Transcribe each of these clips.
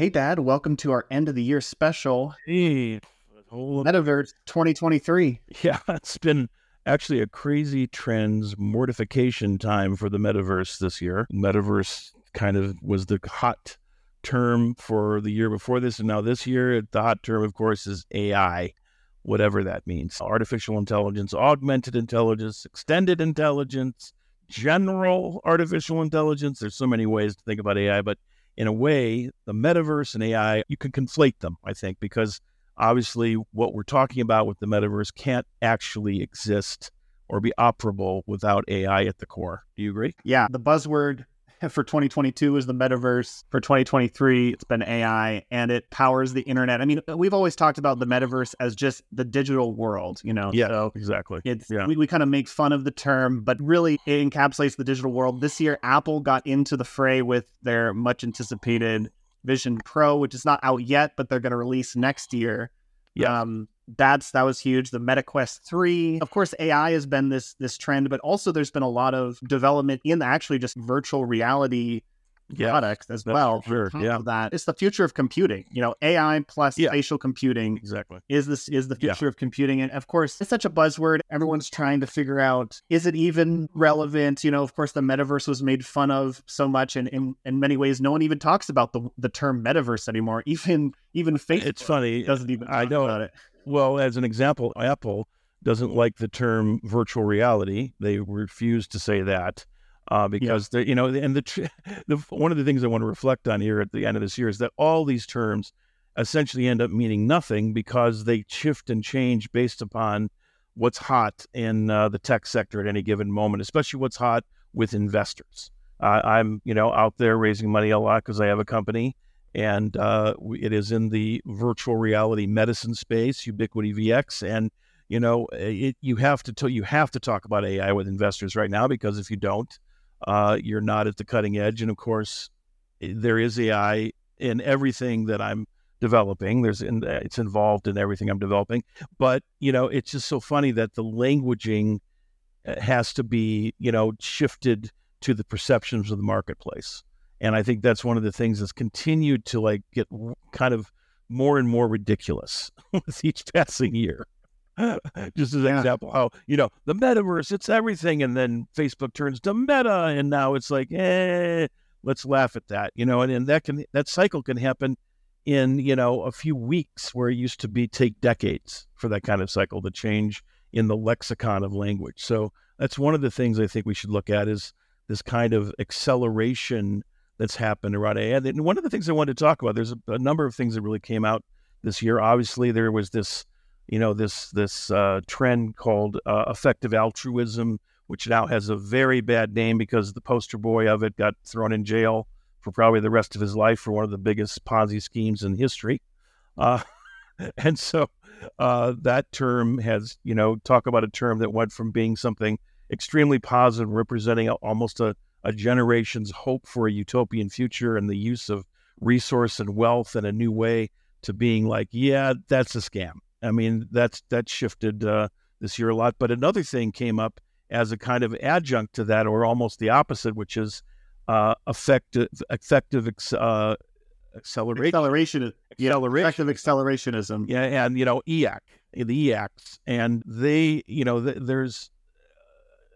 Hey, Dad, welcome to our end of the year special. Hey, Metaverse 2023. Yeah, it's been actually a crazy trends mortification time for the metaverse this year. Metaverse kind of was the hot term for the year before this, and now this year, the hot term, of course, is AI, whatever that means artificial intelligence, augmented intelligence, extended intelligence, general artificial intelligence. There's so many ways to think about AI, but in a way, the metaverse and AI, you can conflate them, I think, because obviously what we're talking about with the metaverse can't actually exist or be operable without AI at the core. Do you agree? Yeah. The buzzword for 2022 is the metaverse. For 2023, it's been AI and it powers the internet. I mean, we've always talked about the metaverse as just the digital world, you know? Yeah, so exactly. It's, yeah. we, we kind of make fun of the term, but really it encapsulates the digital world. This year, Apple got into the fray with their much anticipated Vision Pro, which is not out yet, but they're going to release next year. Yeah. Um, that's that was huge. The Meta Quest 3. Of course, AI has been this this trend, but also there's been a lot of development in actually just virtual reality yeah, products as well. Sure. Yeah. That it's the future of computing. You know, AI plus yeah. spatial computing exactly is this is the future yeah. of computing. And of course, it's such a buzzword. Everyone's trying to figure out is it even relevant? You know, of course, the metaverse was made fun of so much, and in, in many ways, no one even talks about the the term metaverse anymore. Even even Facebook. It's funny. Doesn't even. I know about it. Well, as an example, Apple doesn't like the term virtual reality. They refuse to say that uh, because yeah. you know, and the, the one of the things I want to reflect on here at the end of this year is that all these terms essentially end up meaning nothing because they shift and change based upon what's hot in uh, the tech sector at any given moment, especially what's hot with investors. Uh, I'm, you know, out there raising money a lot because I have a company, and uh, it is in the virtual reality medicine space, Ubiquity VX, and you know, it, you have to t- you have to talk about AI with investors right now because if you don't, uh, you're not at the cutting edge. And of course, there is AI in everything that I'm developing. There's in, it's involved in everything I'm developing. But you know, it's just so funny that the languaging has to be you know shifted to the perceptions of the marketplace. And I think that's one of the things that's continued to like get kind of more and more ridiculous with each passing year. just as an yeah. example, how you know the metaverse, it's everything, and then Facebook turns to Meta, and now it's like, eh, let's laugh at that, you know, and, and that can that cycle can happen in you know a few weeks, where it used to be take decades for that kind of cycle to change in the lexicon of language. So that's one of the things I think we should look at is this kind of acceleration that's happened around AI. And one of the things I wanted to talk about, there's a, a number of things that really came out this year. Obviously, there was this you know this this uh, trend called uh, effective altruism, which now has a very bad name because the poster boy of it got thrown in jail for probably the rest of his life for one of the biggest Ponzi schemes in history. Uh, and so uh, that term has, you know, talk about a term that went from being something extremely positive, representing almost a, a generation's hope for a utopian future and the use of resource and wealth in a new way, to being like, yeah, that's a scam. I mean, that's that shifted uh, this year a lot. But another thing came up as a kind of adjunct to that, or almost the opposite, which is uh, effective effective uh, acceleration. Acceleration. Acceleration. Effective accelerationism. Yeah, and you know, EAC, the EACs, and they, you know, th- there's.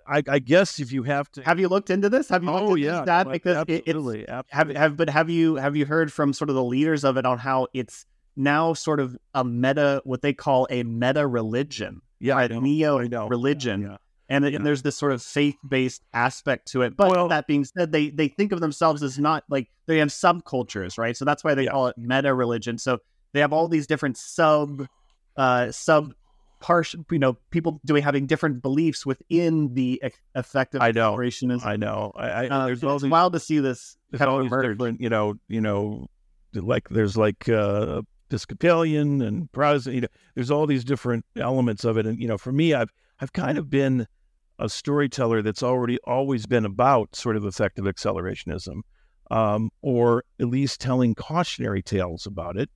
I, I, guess if you have to, have you looked into this? Have you? Oh yeah, that like, absolutely, it, absolutely. Have have but have you have you heard from sort of the leaders of it on how it's now sort of a meta, what they call a meta religion. Yeah, a neo religion. Yeah, yeah. And, yeah. and, there's this sort of faith based aspect to it. But well, that being said, they they think of themselves as not like they have subcultures, right? So that's why they call it meta religion. So they have all these different sub uh sub partial you know people doing having different beliefs within the effective I know I know I, I uh, there's wild to see this kind of different you know you know like there's like uh Episcopalian and Protestant. You know, there's all these different elements of it. And you know, for me, I've I've kind of been a storyteller that's already always been about sort of effective accelerationism, um, or at least telling cautionary tales about it,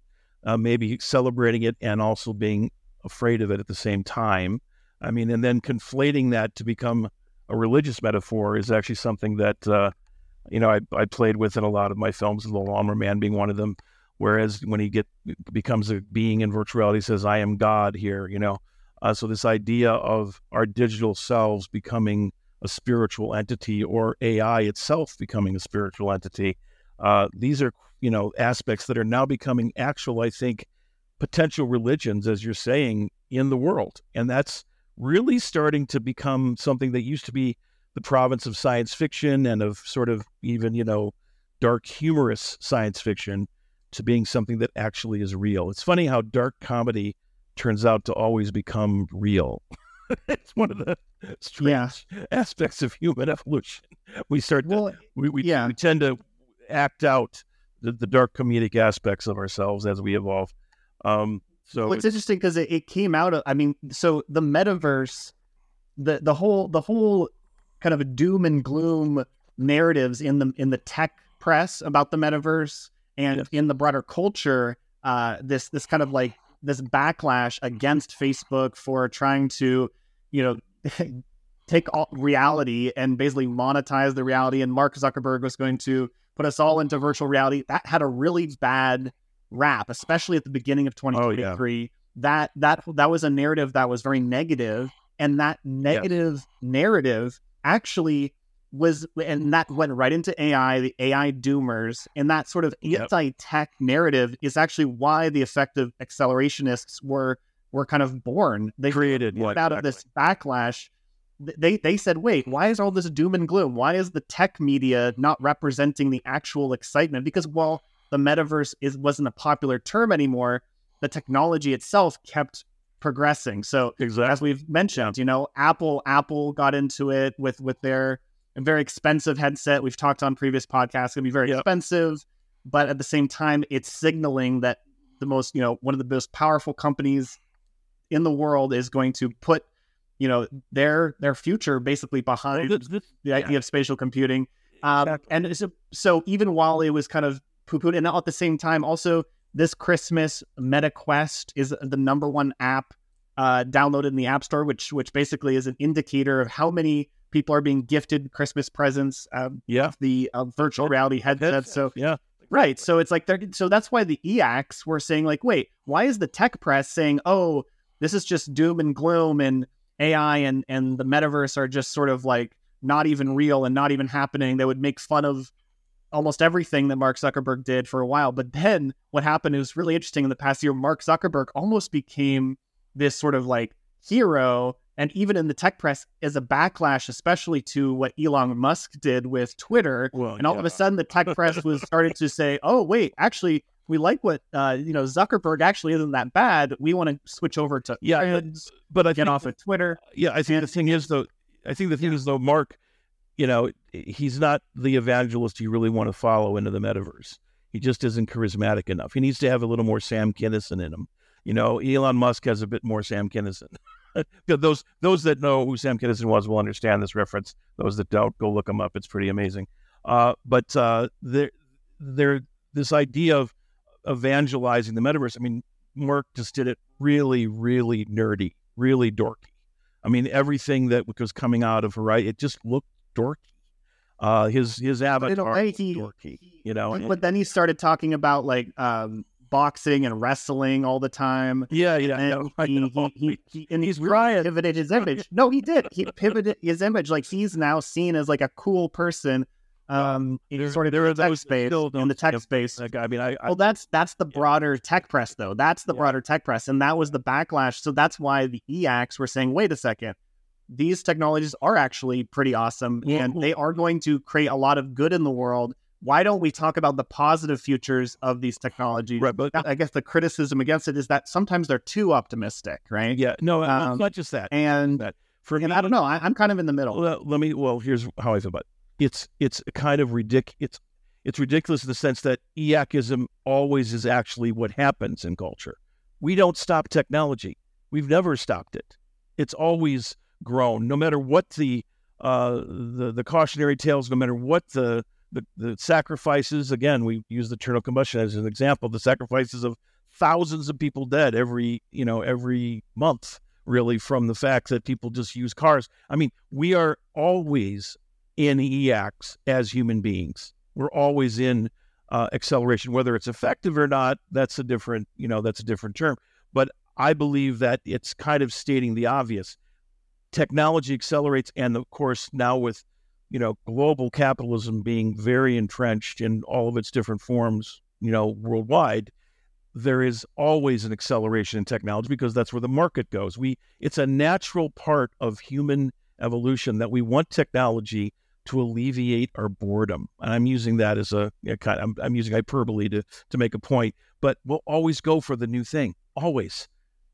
uh, maybe celebrating it and also being afraid of it at the same time. I mean, and then conflating that to become a religious metaphor is actually something that uh, you know I, I played with in a lot of my films, The Lawnmower Man being one of them Whereas when he get becomes a being in virtual reality, says, "I am God here," you know. Uh, so this idea of our digital selves becoming a spiritual entity, or AI itself becoming a spiritual entity, uh, these are you know aspects that are now becoming actual. I think potential religions, as you're saying, in the world, and that's really starting to become something that used to be the province of science fiction and of sort of even you know dark humorous science fiction to being something that actually is real. It's funny how dark comedy turns out to always become real. it's one of the strange yeah. aspects of human evolution. We start well, to, we, we, yeah. we tend to act out the, the, dark comedic aspects of ourselves as we evolve. Um, so well, it's, it's interesting because it, it came out of, I mean, so the metaverse, the, the whole, the whole kind of doom and gloom narratives in the, in the tech press about the metaverse and yes. in the broader culture, uh, this this kind of like this backlash against Facebook for trying to, you know, take all reality and basically monetize the reality. And Mark Zuckerberg was going to put us all into virtual reality. That had a really bad rap, especially at the beginning of 2023. Oh, yeah. That that that was a narrative that was very negative, and that negative yes. narrative actually was and that went right into AI, the AI doomers, and that sort of anti-tech narrative is actually why the effective accelerationists were were kind of born. They created what, out exactly. of this backlash. They they said, wait, why is all this doom and gloom? Why is the tech media not representing the actual excitement? Because while the metaverse is wasn't a popular term anymore, the technology itself kept progressing. So exactly. as we've mentioned, you know, Apple Apple got into it with with their very expensive headset. We've talked on previous podcasts, gonna be very yep. expensive, but at the same time, it's signaling that the most, you know, one of the most powerful companies in the world is going to put, you know, their their future basically behind well, this, this, the idea yeah. of spatial computing. Um, exactly. And so, so even while it was kind of poo pooed, and at the same time, also this Christmas, Meta Quest is the number one app uh, downloaded in the App Store, which which basically is an indicator of how many people are being gifted Christmas presents. Um, yeah, the uh, virtual reality headsets. So yeah, right. So it's like they're so that's why the EACs were saying like, wait, why is the tech press saying, oh, this is just doom and gloom and AI and and the metaverse are just sort of like not even real and not even happening. They would make fun of almost everything that Mark Zuckerberg did for a while. But then what happened it was really interesting in the past year. Mark Zuckerberg almost became this sort of like hero and even in the tech press as a backlash, especially to what Elon Musk did with Twitter. Well, and all yeah. of a sudden, the tech press was started to say, "Oh, wait, actually, we like what uh, you know. Zuckerberg actually isn't that bad. We want to switch over to yeah, but I get think, off of Twitter." Yeah, I think the thing is though, I think the thing yeah. is though, Mark, you know, he's not the evangelist you really want to follow into the metaverse. He just isn't charismatic enough. He needs to have a little more Sam Kinison in him. You know, Elon Musk has a bit more Sam Kinison. those those that know who Sam Kinison was will understand this reference. Those that don't, go look him up. It's pretty amazing. Uh, but uh, there, there, this idea of evangelizing the metaverse. I mean, Mark just did it really, really nerdy, really dorky. I mean, everything that was coming out of right, it just looked dorky. Uh, his his avatar, way, he, dorky, you know. But then he started talking about like um, boxing and wrestling all the time. Yeah, yeah. And, know, he, he, he, and he's really pivoted his image. No, he did. He pivoted his image. Like he's now seen as like a cool person. Um, there, sort of there was tech space in the tech space. Like, I mean, I, I, well, that's that's the broader yeah. tech press, though. That's the yeah. broader tech press, and that was the backlash. So that's why the EACs were saying, "Wait a second, these technologies are actually pretty awesome, yeah. and they are going to create a lot of good in the world." why don't we talk about the positive futures of these technologies? Right, but I guess the criticism against it is that sometimes they're too optimistic, right? Yeah, no, um, not just that. And that. For and me, I don't know. I, am kind of in the middle. Well, let me. Well, here's how I feel about it. It's it's kind of ridiculous. It's it's ridiculous in the sense that EACism always is actually what happens in culture. We don't stop technology. We've never stopped it. It's always grown, no matter what the uh, the the cautionary tales, no matter what the the, the sacrifices, again, we use the internal combustion as an example, the sacrifices of thousands of people dead every, you know, every month, really, from the fact that people just use cars. I mean, we are always in EX as human beings. We're always in uh, acceleration. Whether it's effective or not, that's a different, you know, that's a different term. But I believe that it's kind of stating the obvious. Technology accelerates, and of course, now with you know global capitalism being very entrenched in all of its different forms, you know, worldwide, there is always an acceleration in technology because that's where the market goes. We it's a natural part of human evolution that we want technology to alleviate our boredom. And I'm using that as a, a kind. I'm, I'm using hyperbole to to make a point, but we'll always go for the new thing, always.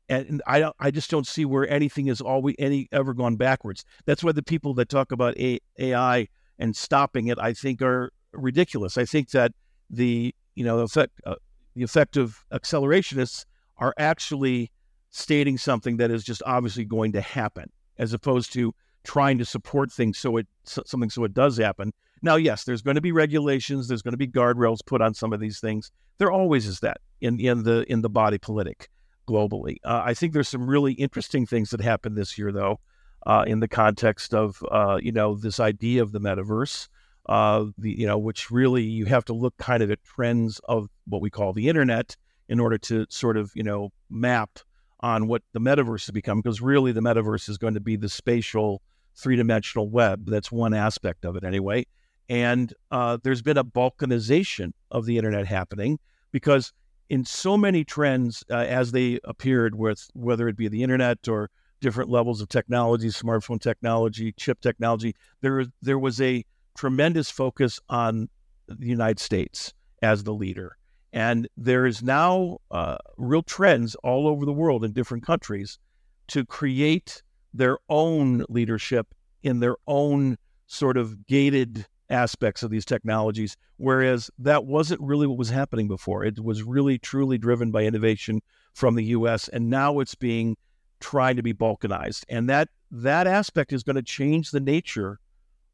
And I I just don't see where anything is always any ever gone backwards. That's why the people that talk about AI and stopping it, I think, are ridiculous. I think that the you know the effect uh, the effective accelerationists are actually stating something that is just obviously going to happen, as opposed to trying to support things so it something so it does happen. Now, yes, there's going to be regulations, there's going to be guardrails put on some of these things. There always is that in in the in the body politic globally. Uh, I think there's some really interesting things that happened this year, though, uh, in the context of uh, you know this idea of the metaverse. Uh, the you know which really you have to look kind of at trends of what we call the internet in order to sort of you know map on what the metaverse has become because really the metaverse is going to be the spatial three dimensional web. That's one aspect of it, anyway. And uh, there's been a balkanization of the internet happening because in so many trends uh, as they appeared, with whether it be the internet or different levels of technology, smartphone technology, chip technology, there there was a tremendous focus on the United States as the leader. And there is now uh, real trends all over the world in different countries to create their own leadership in their own sort of gated aspects of these technologies, whereas that wasn't really what was happening before. It was really truly driven by innovation from the U.S., and now it's being tried to be balkanized, and that that aspect is going to change the nature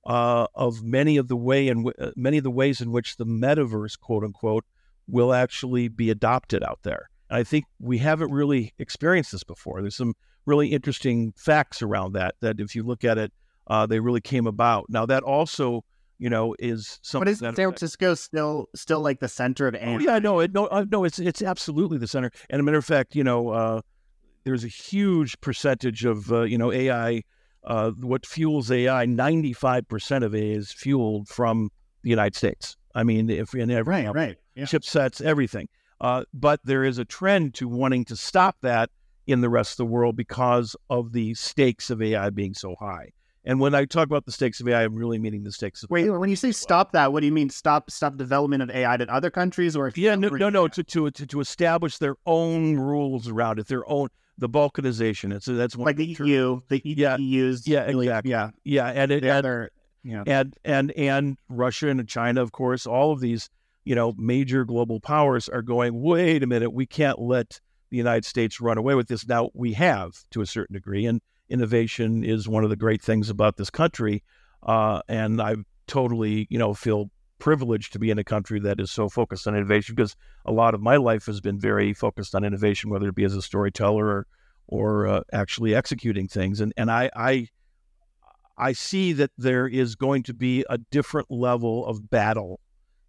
uh, of many of the way and w- uh, many of the ways in which the metaverse, quote unquote, will actually be adopted out there. And I think we haven't really experienced this before. There's some really interesting facts around that. That if you look at it, uh, they really came about. Now that also, you know, is something. But is San Francisco still still like the center of? Oh, yeah, no, it, no, uh, no, it's it's absolutely the center. And a matter of fact, you know, uh, there's a huge percentage of uh, you know AI. Uh, what fuels AI? Ninety five percent of it is fueled from the United States. I mean, if in every right, right, yeah. chipsets, everything. Uh, but there is a trend to wanting to stop that in the rest of the world because of the stakes of AI being so high. And when I talk about the stakes of AI, I'm really meaning the stakes. Of Wait, when you say stop that, what do you mean? Stop stop development of AI in other countries, or yeah, no, no, no, to, to to to establish their own rules around it, their own the balkanization. It's that's one like the EU, the yeah, EU's yeah, exactly, yeah, yeah, and it, other, yeah. and and and Russia and China, of course, all of these you know major global powers are going. Wait a minute, we can't let the United States run away with this. Now we have to a certain degree, and innovation is one of the great things about this country. Uh, and I totally, you know, feel privileged to be in a country that is so focused on innovation because a lot of my life has been very focused on innovation, whether it be as a storyteller or or uh, actually executing things. And and I, I I see that there is going to be a different level of battle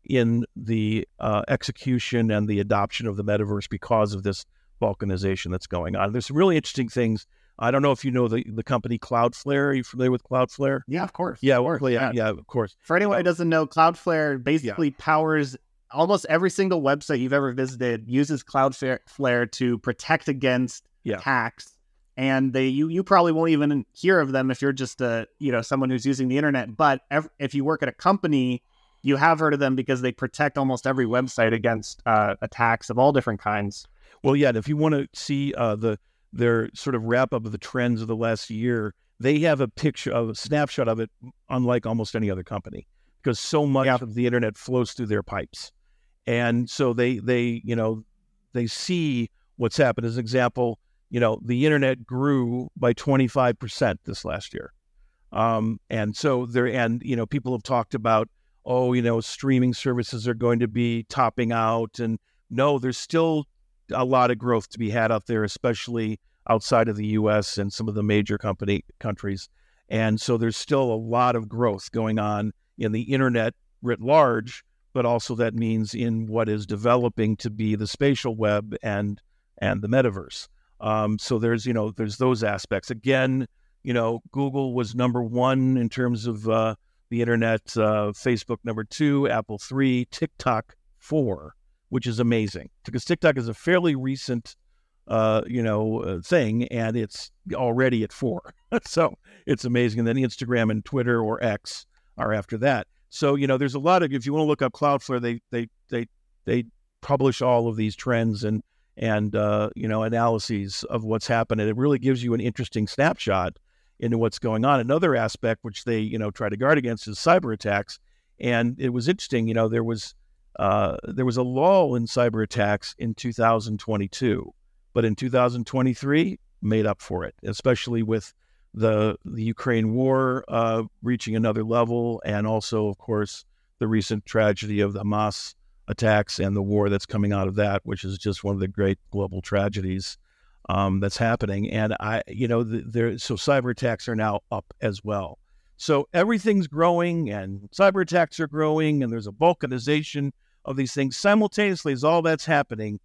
in the uh, execution and the adoption of the metaverse because of this balkanization that's going on. There's some really interesting things. I don't know if you know the, the company Cloudflare. Are you familiar with Cloudflare? Yeah, of course. Yeah, of course. yeah, yeah, of course. For anyone who doesn't know, Cloudflare basically yeah. powers almost every single website you've ever visited uses Cloudflare to protect against yeah. attacks. And they you you probably won't even hear of them if you're just a you know someone who's using the internet. But if you work at a company, you have heard of them because they protect almost every website against uh, attacks of all different kinds. Well, yeah. If you want to see uh, the their sort of wrap up of the trends of the last year, they have a picture of a snapshot of it, unlike almost any other company, because so much yeah. of the internet flows through their pipes, and so they they you know they see what's happened. As an example, you know the internet grew by twenty five percent this last year, um, and so there and you know people have talked about oh you know streaming services are going to be topping out and no, there's still a lot of growth to be had out there, especially outside of the U.S. and some of the major company countries. And so there's still a lot of growth going on in the internet writ large, but also that means in what is developing to be the spatial web and and the metaverse. Um, so there's you know there's those aspects. Again, you know Google was number one in terms of uh, the internet, uh, Facebook number two, Apple three, TikTok four, which is amazing because TikTok is a fairly recent uh, you know, uh, thing, and it's already at four. so it's amazing. And then Instagram and Twitter or X are after that. So you know, there's a lot of if you want to look up Cloudflare, they they they they publish all of these trends and and uh, you know analyses of what's happened, and it really gives you an interesting snapshot into what's going on. Another aspect which they you know try to guard against is cyber attacks, and it was interesting. You know, there was uh, there was a lull in cyber attacks in 2022 but in 2023 made up for it, especially with the the Ukraine war uh, reaching another level, and also, of course, the recent tragedy of the Hamas attacks and the war that's coming out of that, which is just one of the great global tragedies um, that's happening. And I, you know, the, there so cyber attacks are now up as well. So everything's growing, and cyber attacks are growing, and there's a balkanization of these things simultaneously as all that's happening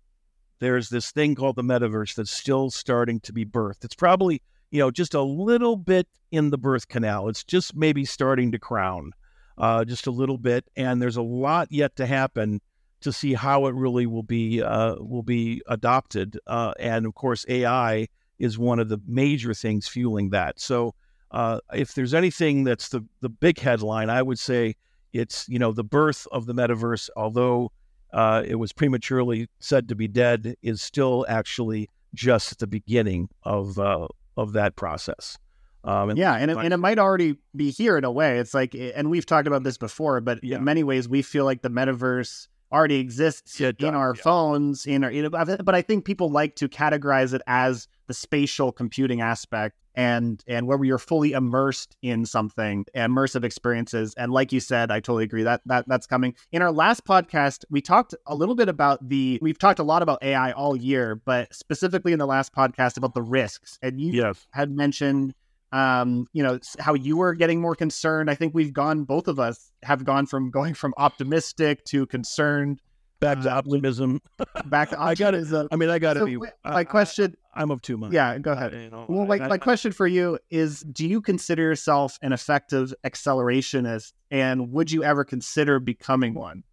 there's this thing called the metaverse that's still starting to be birthed. It's probably, you know, just a little bit in the birth canal. It's just maybe starting to crown uh, just a little bit. And there's a lot yet to happen to see how it really will be uh, will be adopted. Uh, and of course, AI is one of the major things fueling that. So uh, if there's anything that's the the big headline, I would say it's you know the birth of the metaverse. Although uh, it was prematurely said to be dead is still actually just the beginning of uh, of that process. Um, and yeah, and it, and it might already be here in a way. It's like, and we've talked about this before, but yeah. in many ways, we feel like the metaverse already exists yeah, in our yeah. phones. In our, you know, but I think people like to categorize it as the spatial computing aspect and and where you're fully immersed in something immersive experiences and like you said i totally agree that that that's coming in our last podcast we talked a little bit about the we've talked a lot about ai all year but specifically in the last podcast about the risks and you yes. had mentioned um you know how you were getting more concerned i think we've gone both of us have gone from going from optimistic to concerned back to uh, optimism. back to optimism. I got it. I mean, I got to so be. My question. I, am of two minds. Yeah, go ahead. you know, well, like my question for you is: Do you consider yourself an effective accelerationist, and would you ever consider becoming one?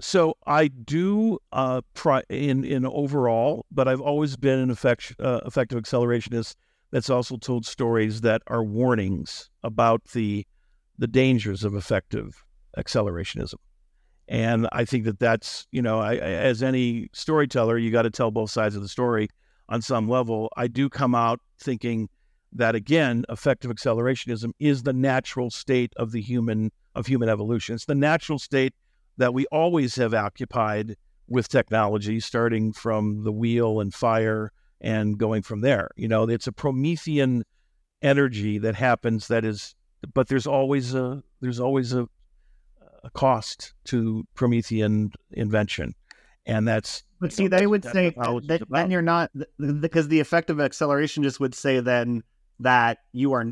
So I do uh, pri- in in overall, but I've always been an effect, uh, effective accelerationist that's also told stories that are warnings about the the dangers of effective accelerationism. And I think that that's, you know, I, as any storyteller, you got to tell both sides of the story on some level. I do come out thinking that again, effective accelerationism is the natural state of the human of human evolution. It's the natural state that we always have occupied with technology, starting from the wheel and fire and going from there. You know, it's a Promethean energy that happens that is but there's always a there's always a a cost to Promethean invention, and that's. But see, know, they would say that, then you're not because the effect of acceleration just would say then that you are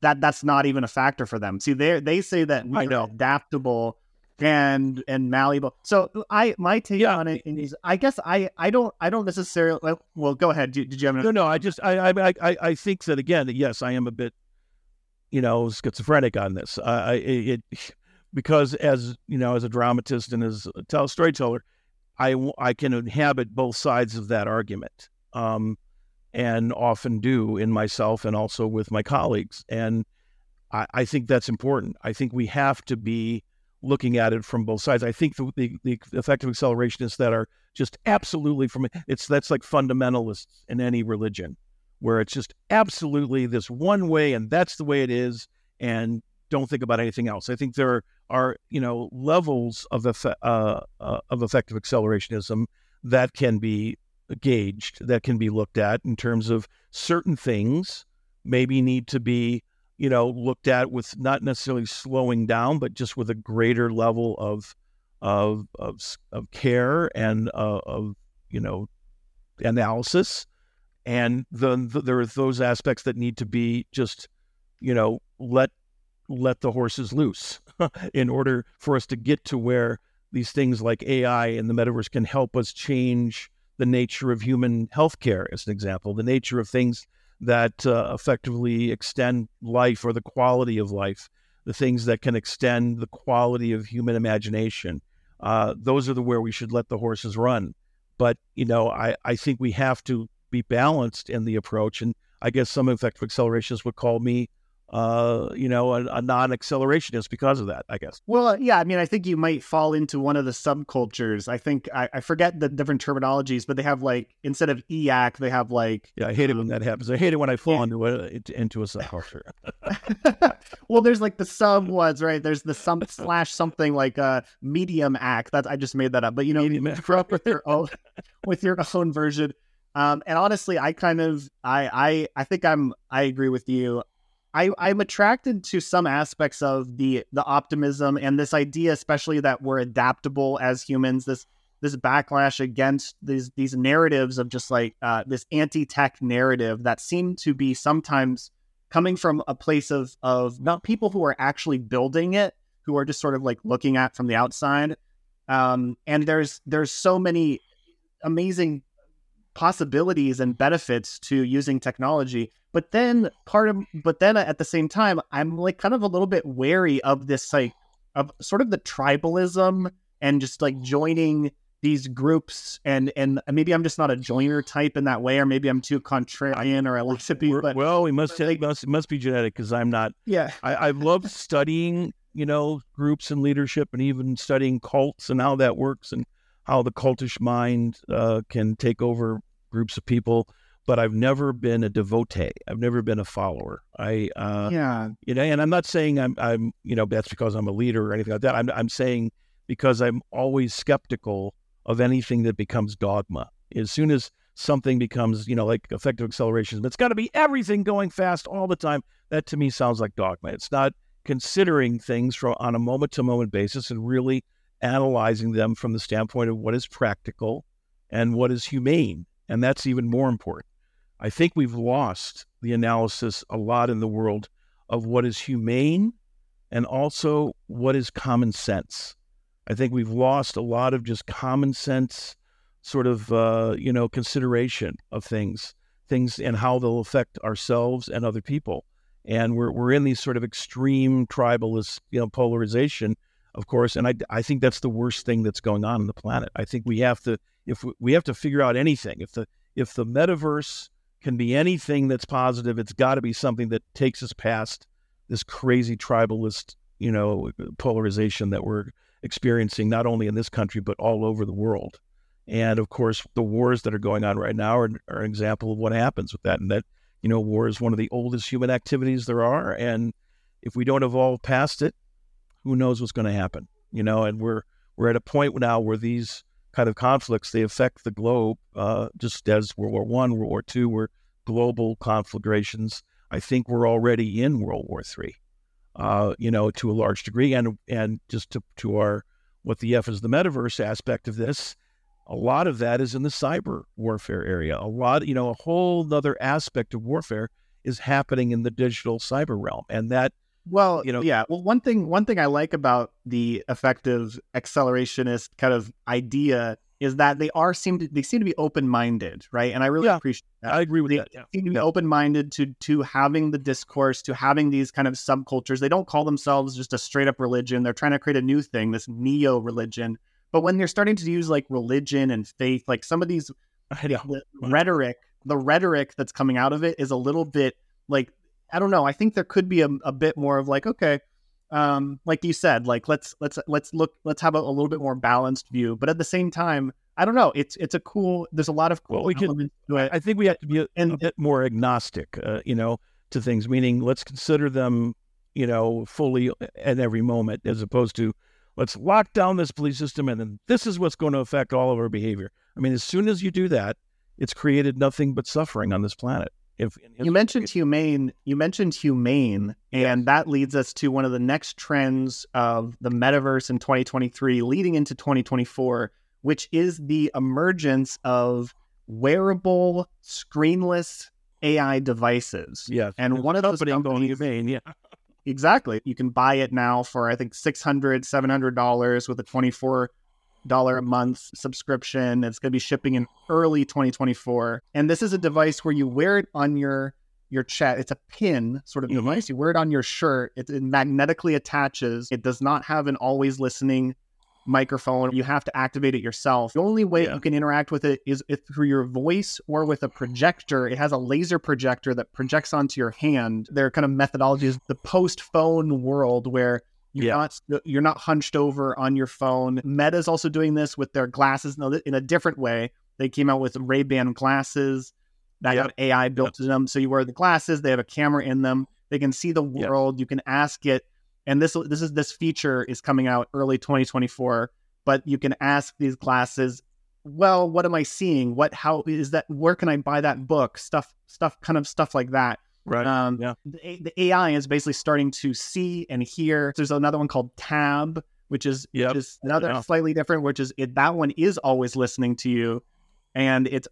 that that's not even a factor for them. See, they they say that we I know. adaptable and and malleable. So I my take yeah. on it is I guess I I don't I don't necessarily well go ahead. Did, did you have no no I just I I I I think that again yes I am a bit you know schizophrenic on this. I it because as you know, as a dramatist and as a tell, storyteller, I I can inhabit both sides of that argument, um, and often do in myself and also with my colleagues. And I, I, think that's important. I think we have to be looking at it from both sides. I think the, the, the effective accelerationists that are just absolutely from it's that's like fundamentalists in any religion, where it's just absolutely this one way and that's the way it is, and don't think about anything else. I think there are, you know, levels of uh, uh, of effective accelerationism that can be gauged, that can be looked at in terms of certain things maybe need to be, you know, looked at with not necessarily slowing down, but just with a greater level of of of, of care and uh, of you know analysis. And the, the, there are those aspects that need to be just, you know, let let the horses loose in order for us to get to where these things like AI and the metaverse can help us change the nature of human healthcare, as an example, the nature of things that uh, effectively extend life or the quality of life, the things that can extend the quality of human imagination. Uh, those are the where we should let the horses run. But you know, I, I think we have to be balanced in the approach, and I guess some effective accelerations would call me uh, you know, a, a, non-accelerationist because of that, I guess. Well, yeah, I mean, I think you might fall into one of the subcultures. I think I, I forget the different terminologies, but they have like instead of EAC, they have like. Yeah, I hate um, it when um, that happens. I hate it when I fall yeah. into a into a subculture. well, there's like the sub ones, right? There's the some slash something like a uh, medium act. That's I just made that up, but you know, medium you up with your own with your own version. Um, and honestly, I kind of I I I think I'm I agree with you. I, I'm attracted to some aspects of the the optimism and this idea, especially that we're adaptable as humans. This this backlash against these these narratives of just like uh, this anti-tech narrative that seem to be sometimes coming from a place of of not people who are actually building it, who are just sort of like looking at from the outside. Um, and there's there's so many amazing possibilities and benefits to using technology but then part of, but then at the same time, I'm like kind of a little bit wary of this, like, of sort of the tribalism and just like joining these groups and and maybe I'm just not a joiner type in that way, or maybe I'm too contrarian, or I like to be. But, well, we must like, must it must be genetic because I'm not. Yeah, I, I love studying, you know, groups and leadership, and even studying cults and how that works, and how the cultish mind uh, can take over groups of people but I've never been a devotee. I've never been a follower. I uh, yeah, you know, and I'm not saying I'm I'm you know that's because I'm a leader or anything like that. I'm I'm saying because I'm always skeptical of anything that becomes dogma. As soon as something becomes you know like effective acceleration, it's got to be everything going fast all the time. That to me sounds like dogma. It's not considering things from on a moment to moment basis and really analyzing them from the standpoint of what is practical and what is humane and that's even more important. I think we've lost the analysis a lot in the world of what is humane and also what is common sense. I think we've lost a lot of just common sense sort of uh, you know consideration of things, things and how they'll affect ourselves and other people. And we're we're in these sort of extreme tribalist you know polarization, of course. And I I think that's the worst thing that's going on on the planet. I think we have to if we, we have to figure out anything if the if the metaverse can be anything that's positive, it's got to be something that takes us past this crazy tribalist, you know, polarization that we're experiencing not only in this country but all over the world. And of course, the wars that are going on right now are, are an example of what happens with that. And that, you know, war is one of the oldest human activities there are. And if we don't evolve past it, who knows what's going to happen? You know, and we're we're at a point now where these kind of conflicts they affect the globe, uh, just as World War One, World War Two were global conflagrations. I think we're already in World War Three, uh, you know, to a large degree, and and just to to our what the F is the metaverse aspect of this. A lot of that is in the cyber warfare area. A lot, you know, a whole other aspect of warfare is happening in the digital cyber realm, and that well, you know, yeah. Well, one thing one thing I like about the effective accelerationist kind of idea is that they are seem to they seem to be open minded, right? And I really yeah, appreciate that. I agree with you. they that. Yeah. seem to be open minded to to having the discourse, to having these kind of subcultures. They don't call themselves just a straight up religion. They're trying to create a new thing, this neo religion. But when they're starting to use like religion and faith, like some of these yeah. the rhetoric, the rhetoric that's coming out of it is a little bit like I don't know. I think there could be a, a bit more of like, okay, um, like you said, like let's let's let's look, let's have a, a, little bit more balanced view. But at the same time, I don't know. It's it's a cool. There's a lot of cool well, we can, I think we have to be a, and, a bit more agnostic, uh, you know, to things. Meaning, let's consider them, you know, fully at every moment, as opposed to let's lock down this belief system and then this is what's going to affect all of our behavior. I mean, as soon as you do that, it's created nothing but suffering on this planet. If you mentioned humane, you mentioned humane, and that leads us to one of the next trends of the metaverse in 2023, leading into 2024, which is the emergence of wearable, screenless AI devices. Yeah, and one of those companies, humane, yeah. Exactly. You can buy it now for I think $600, $700 with a 24 dollar a month subscription. It's going to be shipping in early 2024. And this is a device where you wear it on your your chat. It's a pin sort of mm-hmm. device. You wear it on your shirt. It, it magnetically attaches. It does not have an always listening microphone. You have to activate it yourself. The only way yeah. you can interact with it is through your voice or with a projector. It has a laser projector that projects onto your hand. Their kind of methodology is the post phone world where you're yeah. not uh, you're not hunched over on your phone. Meta's also doing this with their glasses in a different way. They came out with Ray Ban glasses that yep. have AI built yep. in them. So you wear the glasses. They have a camera in them. They can see the world. Yep. You can ask it and this this is this feature is coming out early 2024 but you can ask these classes well what am i seeing what how is that where can i buy that book stuff stuff kind of stuff like that right um yeah the, the ai is basically starting to see and hear there's another one called tab which is yep. which is another yeah. slightly different which is it, that one is always listening to you and it's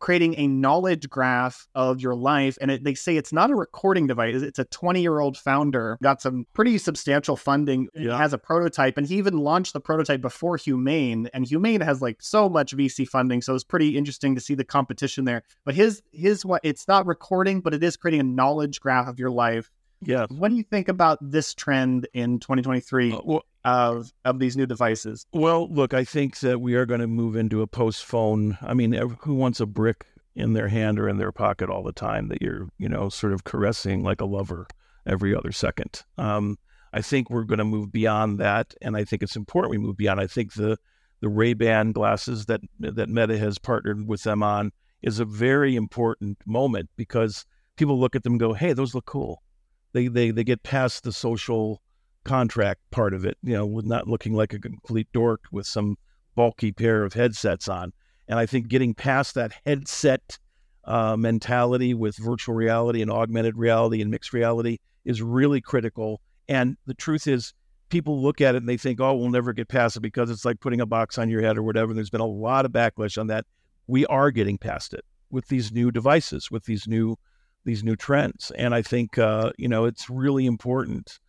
creating a knowledge graph of your life. And it, they say it's not a recording device. It's a 20 year old founder, got some pretty substantial funding, yeah. has a prototype, and he even launched the prototype before Humane. And Humane has like so much VC funding. So it's pretty interesting to see the competition there. But his, his, what it's not recording, but it is creating a knowledge graph of your life. Yeah. What do you think about this trend in 2023? Uh, well, of of these new devices? Well, look, I think that we are going to move into a post phone. I mean, who wants a brick in their hand or in their pocket all the time that you're, you know, sort of caressing like a lover every other second? Um, I think we're going to move beyond that, and I think it's important we move beyond. I think the the Ray Ban glasses that that Meta has partnered with them on is a very important moment because people look at them and go, "Hey, those look cool." They they they get past the social contract part of it, you know, with not looking like a complete dork with some bulky pair of headsets on. And I think getting past that headset uh, mentality with virtual reality and augmented reality and mixed reality is really critical. And the truth is, people look at it and they think, oh, we'll never get past it because it's like putting a box on your head or whatever. There's been a lot of backlash on that. We are getting past it with these new devices, with these new these new trends. And I think uh, you know it's really important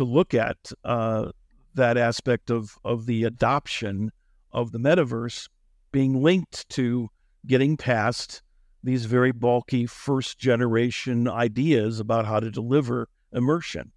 to look at uh, that aspect of of the adoption of the metaverse being linked to getting past these very bulky first generation ideas about how to deliver immersion.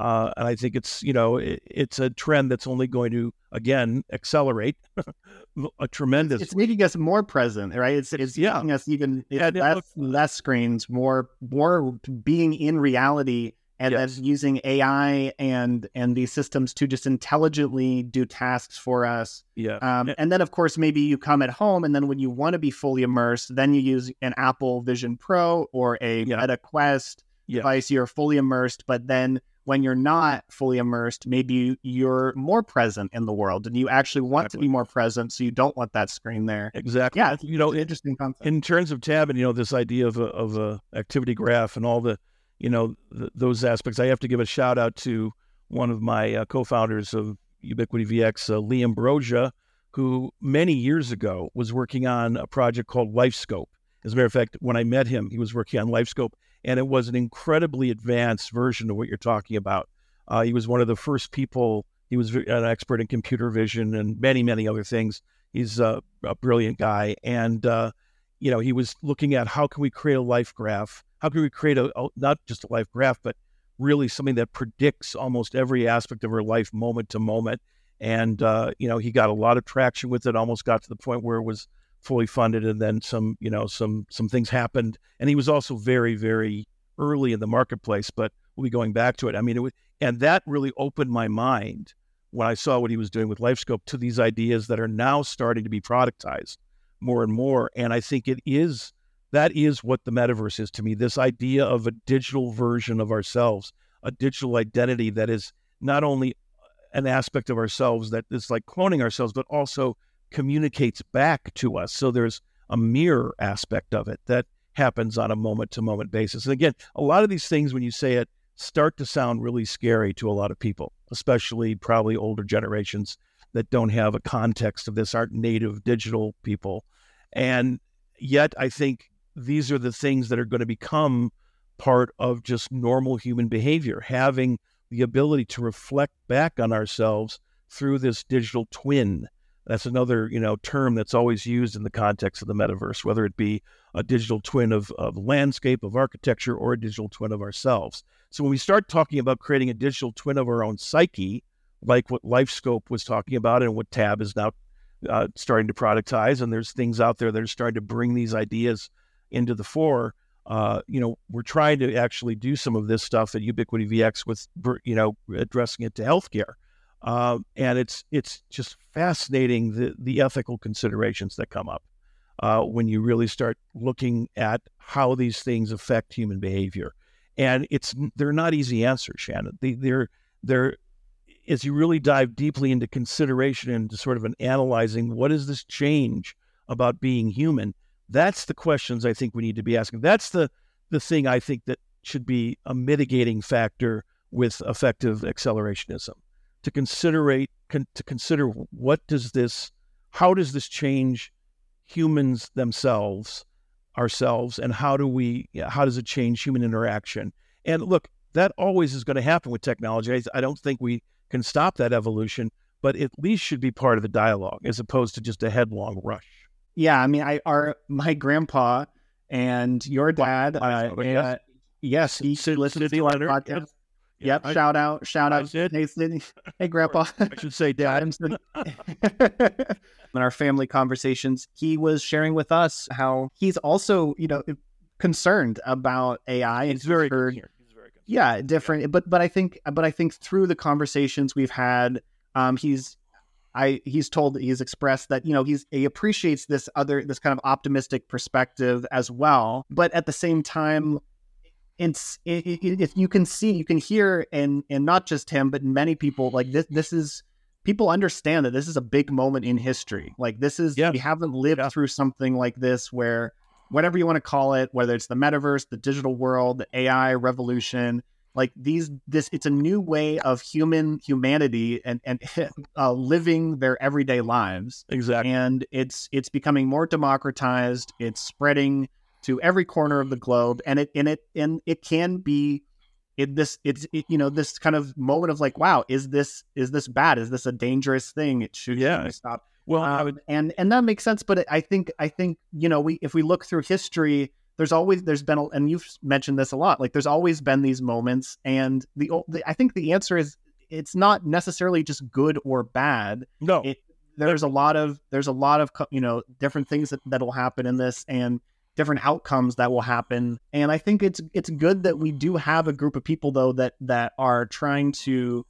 Uh, and I think it's you know it, it's a trend that's only going to again accelerate a tremendous. It's making us more present, right? It's it's yeah. making us even less, less screens, more more being in reality and yes. then using AI and and these systems to just intelligently do tasks for us. Yeah. Um, and then of course maybe you come at home, and then when you want to be fully immersed, then you use an Apple Vision Pro or a yeah. Meta Quest yeah. device. You're fully immersed, but then when you're not fully immersed, maybe you're more present in the world and you actually want exactly. to be more present. So you don't want that screen there. Exactly. Yeah. You know, interesting concept. In terms of tab and, you know, this idea of a, of a activity graph and all the, you know, th- those aspects. I have to give a shout out to one of my uh, co-founders of Ubiquity VX, uh, Lee Ambrosia, who many years ago was working on a project called LifeScope. As a matter of fact, when I met him, he was working on LifeScope, and it was an incredibly advanced version of what you're talking about. Uh, he was one of the first people. He was an expert in computer vision and many, many other things. He's a, a brilliant guy, and uh, you know, he was looking at how can we create a life graph how can we create a, a, not just a life graph, but really something that predicts almost every aspect of her life, moment to moment. And uh, you know, he got a lot of traction with it. Almost got to the point where it was fully funded, and then some, you know, some some things happened. And he was also very, very early in the marketplace. But we'll be going back to it. I mean, it was, and that really opened my mind when I saw what he was doing with LifeScope to these ideas that are now starting to be productized more and more. And I think it is that is what the metaverse is to me this idea of a digital version of ourselves, a digital identity that is not only an aspect of ourselves that is like cloning ourselves, but also communicates back to us. So there's a mirror aspect of it that happens on a moment to moment basis. And again, a lot of these things, when you say it, start to sound really scary to a lot of people, especially probably older generations that don't have a context of this, aren't native digital people. And yet, I think these are the things that are going to become part of just normal human behavior, having the ability to reflect back on ourselves through this digital twin. That's another, you know, term that's always used in the context of the metaverse, whether it be a digital twin of, of landscape, of architecture, or a digital twin of ourselves. So when we start talking about creating a digital twin of our own psyche, like what LifeScope was talking about and what Tab is now uh, starting to productize, and there's things out there that are starting to bring these ideas into the fore. Uh, you know, we're trying to actually do some of this stuff at Ubiquity VX with, you know, addressing it to healthcare. Uh, and it's it's just fascinating the the ethical considerations that come up uh, when you really start looking at how these things affect human behavior. And it's they're not easy answers, Shannon. They, they're they're as you really dive deeply into consideration and into sort of an analyzing what is this change about being human that's the questions i think we need to be asking. That's the the thing i think that should be a mitigating factor with effective accelerationism. To consider con, to consider what does this how does this change humans themselves ourselves and how do we how does it change human interaction? And look that always is going to happen with technology. I, I don't think we can stop that evolution, but at least should be part of the dialogue as opposed to just a headlong rush. Yeah, I mean, I our my grandpa and your dad, uh, uh, yes, he should listen to the podcast. Yep. yep. I, shout out, shout out, hey, Sydney. hey, Grandpa. I should say dad. in our family conversations, he was sharing with us how he's also, you know, concerned about AI. He's very heard, yeah different but but i think but i think through the conversations we've had um he's i he's told he's expressed that you know he's he appreciates this other this kind of optimistic perspective as well but at the same time it's if you can see you can hear and and not just him but many people like this this is people understand that this is a big moment in history like this is yeah. we haven't lived yeah. through something like this where whatever you want to call it, whether it's the metaverse, the digital world, the AI revolution, like these, this, it's a new way of human humanity and and uh, living their everyday lives. Exactly, and it's it's becoming more democratized. It's spreading to every corner of the globe, and it and it and it can be. It, this it's it, you know this kind of moment of like wow is this is this bad is this a dangerous thing it should yeah stop well, um, would... and and that makes sense. But I think I think you know we if we look through history, there's always there's been and you've mentioned this a lot. Like there's always been these moments, and the, the I think the answer is it's not necessarily just good or bad. No, it, there's a lot of there's a lot of you know different things that that'll happen in this and different outcomes that will happen and i think it's it's good that we do have a group of people though that that are trying to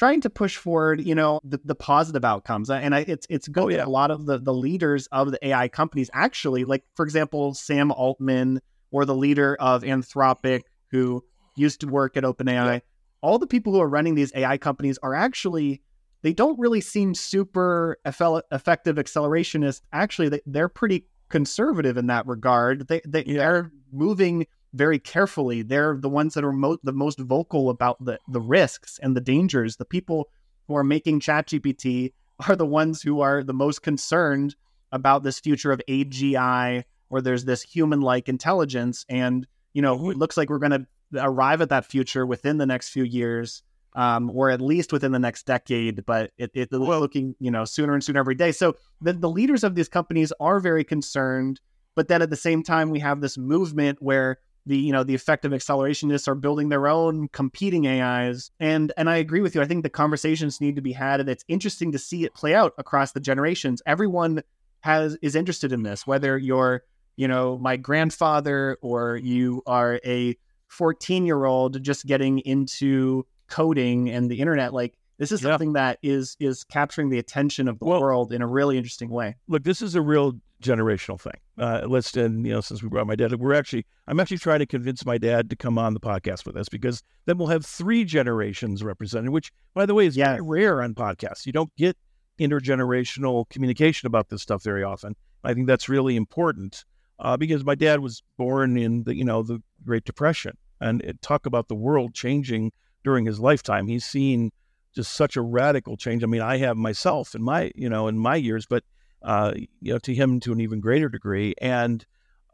trying to push forward, you know, the, the positive outcomes. Uh, and I, it's it's good. Oh, yeah. A lot of the the leaders of the AI companies actually, like for example, Sam Altman or the leader of Anthropic, who used to work at OpenAI. Yeah. All the people who are running these AI companies are actually they don't really seem super effective accelerationists. Actually, they, they're pretty conservative in that regard. They, they yeah. they're moving very carefully. They're the ones that are mo- the most vocal about the, the risks and the dangers. The people who are making ChatGPT are the ones who are the most concerned about this future of AGI, where there's this human like intelligence. And, you know, it looks like we're going to arrive at that future within the next few years. Um, or at least within the next decade, but it, it's well, looking, you know, sooner and sooner every day. So the, the leaders of these companies are very concerned, but then at the same time, we have this movement where the you know the effective accelerationists are building their own competing AIs and and I agree with you. I think the conversations need to be had and it's interesting to see it play out across the generations. Everyone has is interested in this whether you're you know my grandfather or you are a 14 year old just getting into coding and the internet like this is something that is is capturing the attention of the well, world in a really interesting way. Look this is a real generational thing. Uh, let's and you know, since we brought my dad, we're actually I'm actually trying to convince my dad to come on the podcast with us because then we'll have three generations represented, which by the way is yeah. rare on podcasts. You don't get intergenerational communication about this stuff very often. I think that's really important uh, because my dad was born in the you know the Great Depression and it, talk about the world changing during his lifetime. He's seen just such a radical change. I mean, I have myself in my you know in my years, but uh, you know, to him to an even greater degree. And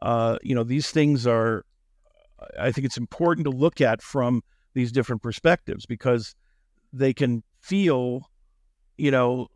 uh, you know, these things are I think it's important to look at from these different perspectives because they can feel, you know,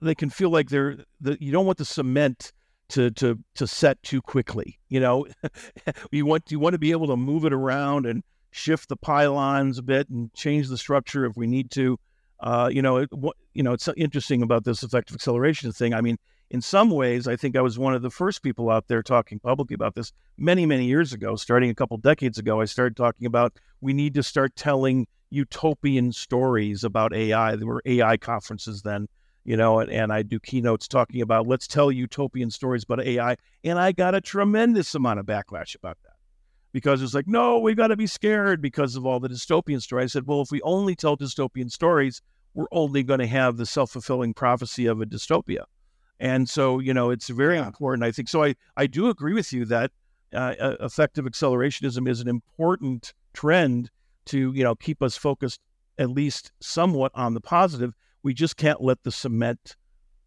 they can feel like they're the, you don't want the cement to to to set too quickly. You know, you want you want to be able to move it around and shift the pylons a bit and change the structure if we need to. Uh, you know, it, you know, it's interesting about this effective acceleration thing. I mean, in some ways, I think I was one of the first people out there talking publicly about this many, many years ago. Starting a couple decades ago, I started talking about we need to start telling utopian stories about AI. There were AI conferences then, you know, and, and I do keynotes talking about let's tell utopian stories about AI. And I got a tremendous amount of backlash about that because it's like, no, we got to be scared because of all the dystopian stories. I said, well, if we only tell dystopian stories, we're only going to have the self fulfilling prophecy of a dystopia. And so, you know, it's very important, I think. So I, I do agree with you that uh, effective accelerationism is an important trend to, you know, keep us focused at least somewhat on the positive. We just can't let the cement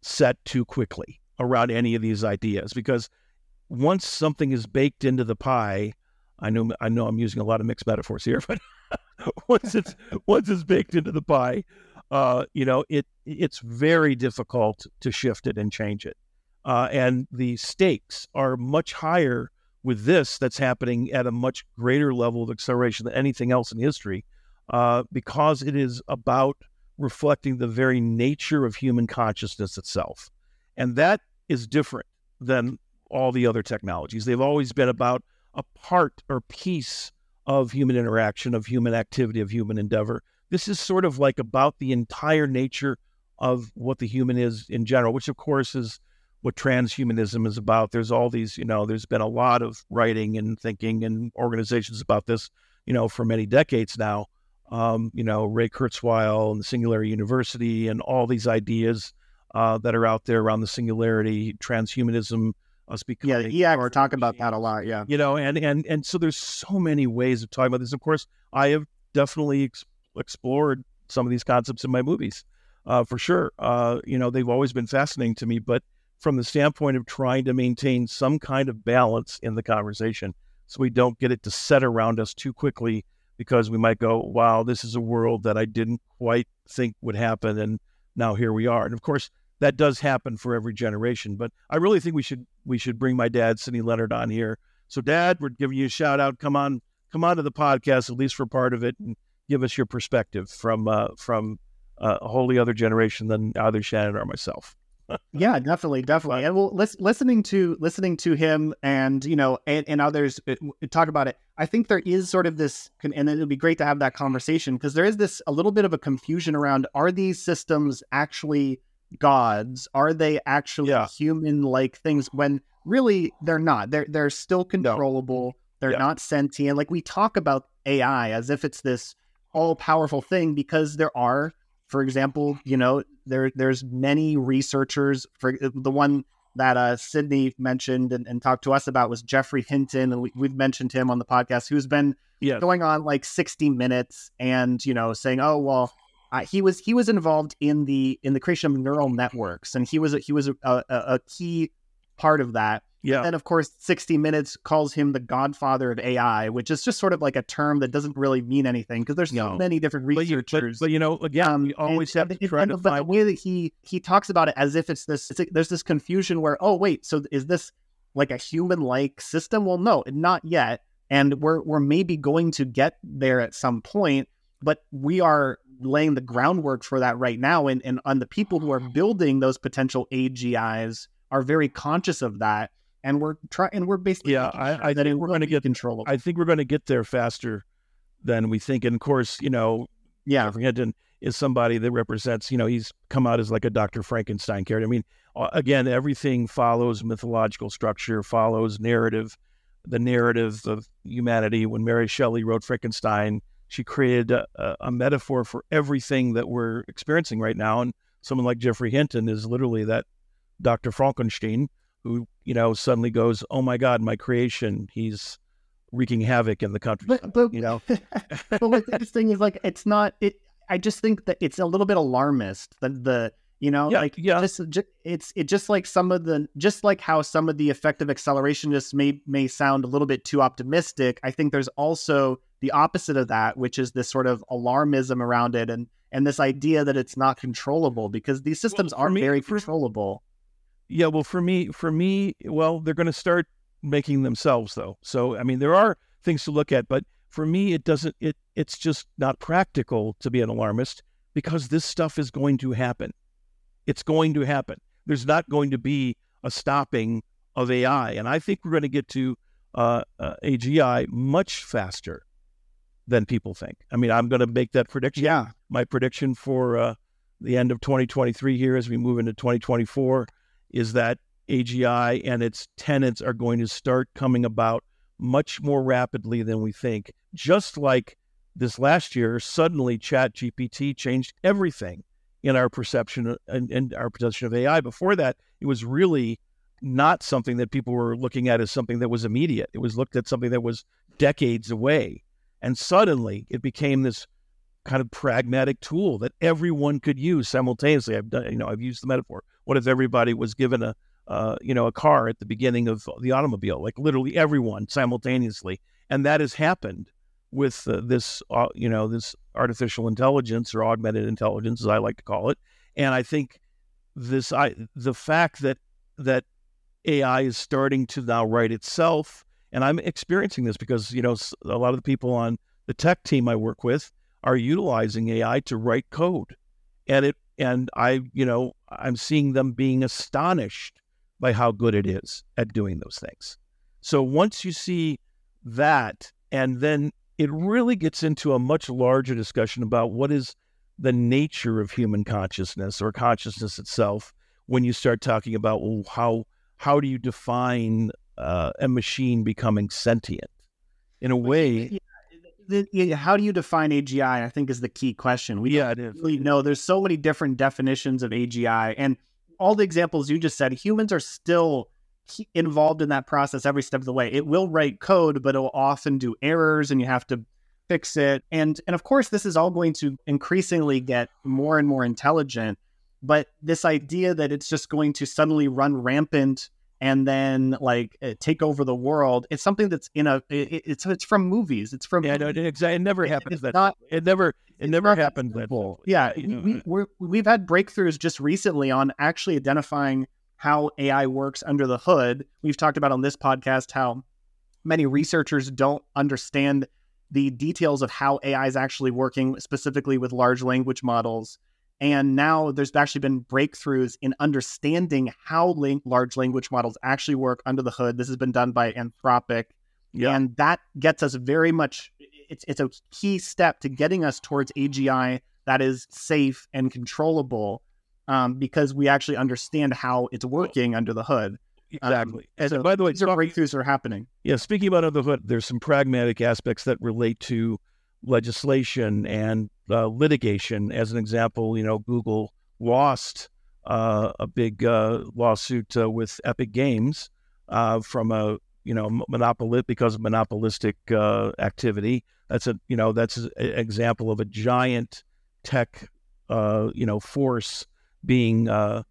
set too quickly around any of these ideas because once something is baked into the pie, I know I know I'm using a lot of mixed metaphors here, but once it's once it's baked into the pie, uh, you know, it it's very difficult to shift it and change it. Uh, and the stakes are much higher with this that's happening at a much greater level of acceleration than anything else in history, uh, because it is about reflecting the very nature of human consciousness itself. And that is different than all the other technologies. They've always been about a part or piece of human interaction, of human activity, of human endeavor. This is sort of like about the entire nature of what the human is in general, which of course is what transhumanism is about. There's all these, you know, there's been a lot of writing and thinking and organizations about this, you know, for many decades now. Um, you know, Ray Kurzweil and the Singularity University and all these ideas uh, that are out there around the singularity, transhumanism, us becoming yeah, EAC talk about that a lot. Yeah, you know, and and and so there's so many ways of talking about this. Of course, I have definitely explored some of these concepts in my movies, uh, for sure. Uh, you know, they've always been fascinating to me, but from the standpoint of trying to maintain some kind of balance in the conversation, so we don't get it to set around us too quickly, because we might go, "Wow, this is a world that I didn't quite think would happen," and now here we are. And of course, that does happen for every generation. But I really think we should we should bring my dad, Sidney Leonard, on here. So, Dad, we're giving you a shout out. Come on, come on to the podcast at least for part of it, and give us your perspective from uh, from uh, a wholly other generation than either Shannon or myself. yeah, definitely, definitely. And well, lis- listening to listening to him and you know and, and others uh, talk about it, I think there is sort of this, and it would be great to have that conversation because there is this a little bit of a confusion around are these systems actually gods? Are they actually yeah. human like things when really they're not? They're they're still controllable. No. They're yeah. not sentient. Like we talk about AI as if it's this all powerful thing because there are, for example, you know, there there's many researchers for uh, the one that uh, Sidney mentioned and, and, talked to us about was Geoffrey Hinton, and we, have mentioned him on the podcast, who's been yes. going on like 60 minutes and you know saying, oh well, uh, he was he was involved in the in the creation of neural networks, and he was a, he was a, a, a key part of that. Yeah. And of course, 60 Minutes calls him the godfather of AI, which is just sort of like a term that doesn't really mean anything because there's so many different researchers. But, but, but you know, again, um, you always and, have to try and, to but the way that he he talks about it as if it's this, it's there's this confusion where, oh wait, so is this like a human like system? Well, no, not yet. And we're we're maybe going to get there at some point, but we are laying the groundwork for that right now. And, and on the people who are ah. building those potential AGIs are very conscious of that. And we're trying, and we're basically yeah. I, I think we're going to get control. I think we're going to get there faster than we think. And of course, you know, yeah, Hinton is somebody that represents. You know, he's come out as like a Dr. Frankenstein character. I mean, again, everything follows mythological structure, follows narrative, the narrative of humanity. When Mary Shelley wrote Frankenstein, she created a, a, metaphor for everything that we're experiencing right now. And someone like Geoffrey Hinton is literally that Dr. Frankenstein who, you know, suddenly goes, "Oh my God, my creation! He's wreaking havoc in the country." But, but you know, but what's interesting is like it's not. It. I just think that it's a little bit alarmist that the You know, yeah, like yeah. Just, just, it's it just like some of the just like how some of the effective accelerationists may may sound a little bit too optimistic. I think there's also the opposite of that, which is this sort of alarmism around it and and this idea that it's not controllable because these systems well, aren't me, very for, controllable. Yeah, well, for me, for me, well, they're going to start making themselves though. So I mean, there are things to look at, but for me, it doesn't. It it's just not practical to be an alarmist because this stuff is going to happen. It's going to happen. There's not going to be a stopping of AI, and I think we're going to get to uh, uh, AGI much faster than people think. I mean, I'm going to make that prediction. Yeah, my prediction for uh, the end of 2023 here, as we move into 2024, is that AGI and its tenants are going to start coming about much more rapidly than we think. Just like this last year, suddenly ChatGPT changed everything in our perception and, and our perception of AI. Before that, it was really not something that people were looking at as something that was immediate. It was looked at something that was decades away. And suddenly it became this kind of pragmatic tool that everyone could use simultaneously. I've done, you know, I've used the metaphor. What if everybody was given a, uh, you know, a car at the beginning of the automobile, like literally everyone simultaneously, and that has happened with uh, this, uh, you know, this artificial intelligence or augmented intelligence, as I like to call it. And I think this, I, the fact that that AI is starting to now write itself, and I'm experiencing this because you know a lot of the people on the tech team I work with are utilizing AI to write code, and it and I, you know, I'm seeing them being astonished by how good it is at doing those things. So once you see that, and then it really gets into a much larger discussion about what is the nature of human consciousness or consciousness itself when you start talking about well, how how do you define uh, a machine becoming sentient in a way the, the, how do you define AGI? I think is the key question. We yeah, is. Really know there's so many different definitions of AGI, and all the examples you just said, humans are still involved in that process every step of the way. It will write code, but it will often do errors, and you have to fix it. And and of course, this is all going to increasingly get more and more intelligent. But this idea that it's just going to suddenly run rampant and then like uh, take over the world. It's something that's in a it, it's it's from movies. It's from yeah, no, it, it never happens. That not it never it never happened that Yeah, you know, we, we have had breakthroughs just recently on actually identifying how AI works under the hood. We've talked about on this podcast how many researchers don't understand the details of how AI is actually working, specifically with large language models. And now there's actually been breakthroughs in understanding how large language models actually work under the hood. This has been done by Anthropic. Yeah. And that gets us very much, it's, it's a key step to getting us towards AGI that is safe and controllable um, because we actually understand how it's working under the hood. Exactly. Um, and so by the way, these are breakthroughs are happening. Yeah. Speaking about under the hood, there's some pragmatic aspects that relate to legislation and uh, litigation. As an example, you know, Google lost uh, a big uh, lawsuit uh, with Epic Games uh, from a you know monopoly because of monopolistic uh, activity. That's a you know that's an example of a giant tech you know force being uh,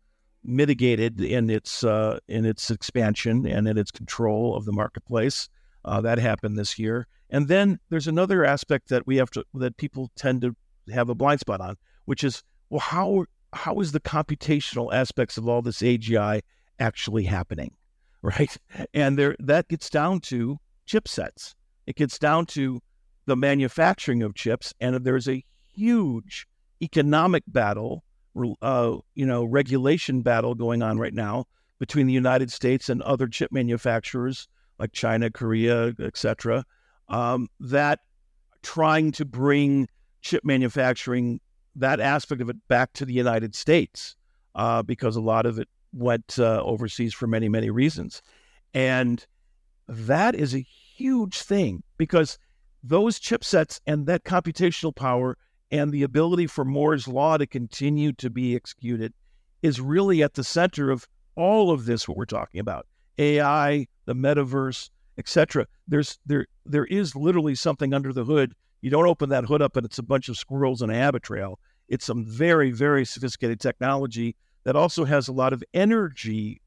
mitigated in its uh, in its expansion and in its control of the marketplace. Uh, that happened this year. And then there's another aspect that we have to that people tend to have a blind spot on, which is well, how how is the computational aspects of all this AGI actually happening, right? And there that gets down to chipsets. It gets down to the manufacturing of chips, and there's a huge economic battle, uh, you know, regulation battle going on right now between the United States and other chip manufacturers like China, Korea, etc um, that trying to bring chip manufacturing, that aspect of it, back to the United States, uh, because a lot of it went uh, overseas for many, many reasons. And that is a huge thing because those chipsets and that computational power and the ability for Moore's law to continue to be executed is really at the center of all of this what we're talking about AI, the metaverse, etc. There's there there is literally something under the hood. You don't open that hood up and it's a bunch of squirrels and a Habitrail. It's some very, very sophisticated technology that also has a lot of energy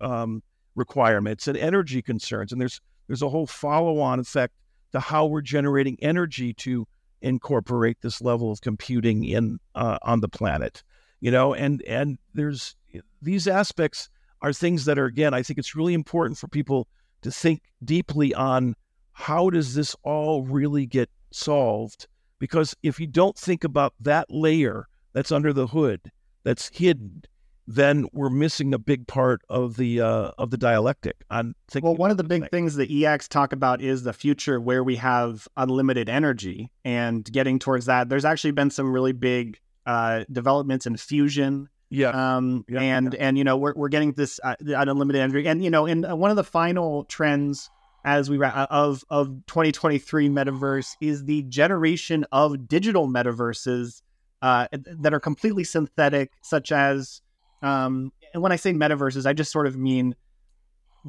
um, requirements and energy concerns. And there's there's a whole follow-on effect to how we're generating energy to incorporate this level of computing in uh, on the planet. You know, and and there's these aspects are things that are again, I think it's really important for people to think deeply on how does this all really get solved? Because if you don't think about that layer that's under the hood, that's hidden, then we're missing a big part of the uh, of the dialectic. On well, one of the big things that EX talk about is the future where we have unlimited energy and getting towards that. There's actually been some really big uh, developments in fusion. Yeah. Um, yeah, and yeah. and you know we're we're getting this uh, unlimited energy, and you know, in uh, one of the final trends as we uh, of of 2023 metaverse is the generation of digital metaverses uh, that are completely synthetic, such as um, and when I say metaverses, I just sort of mean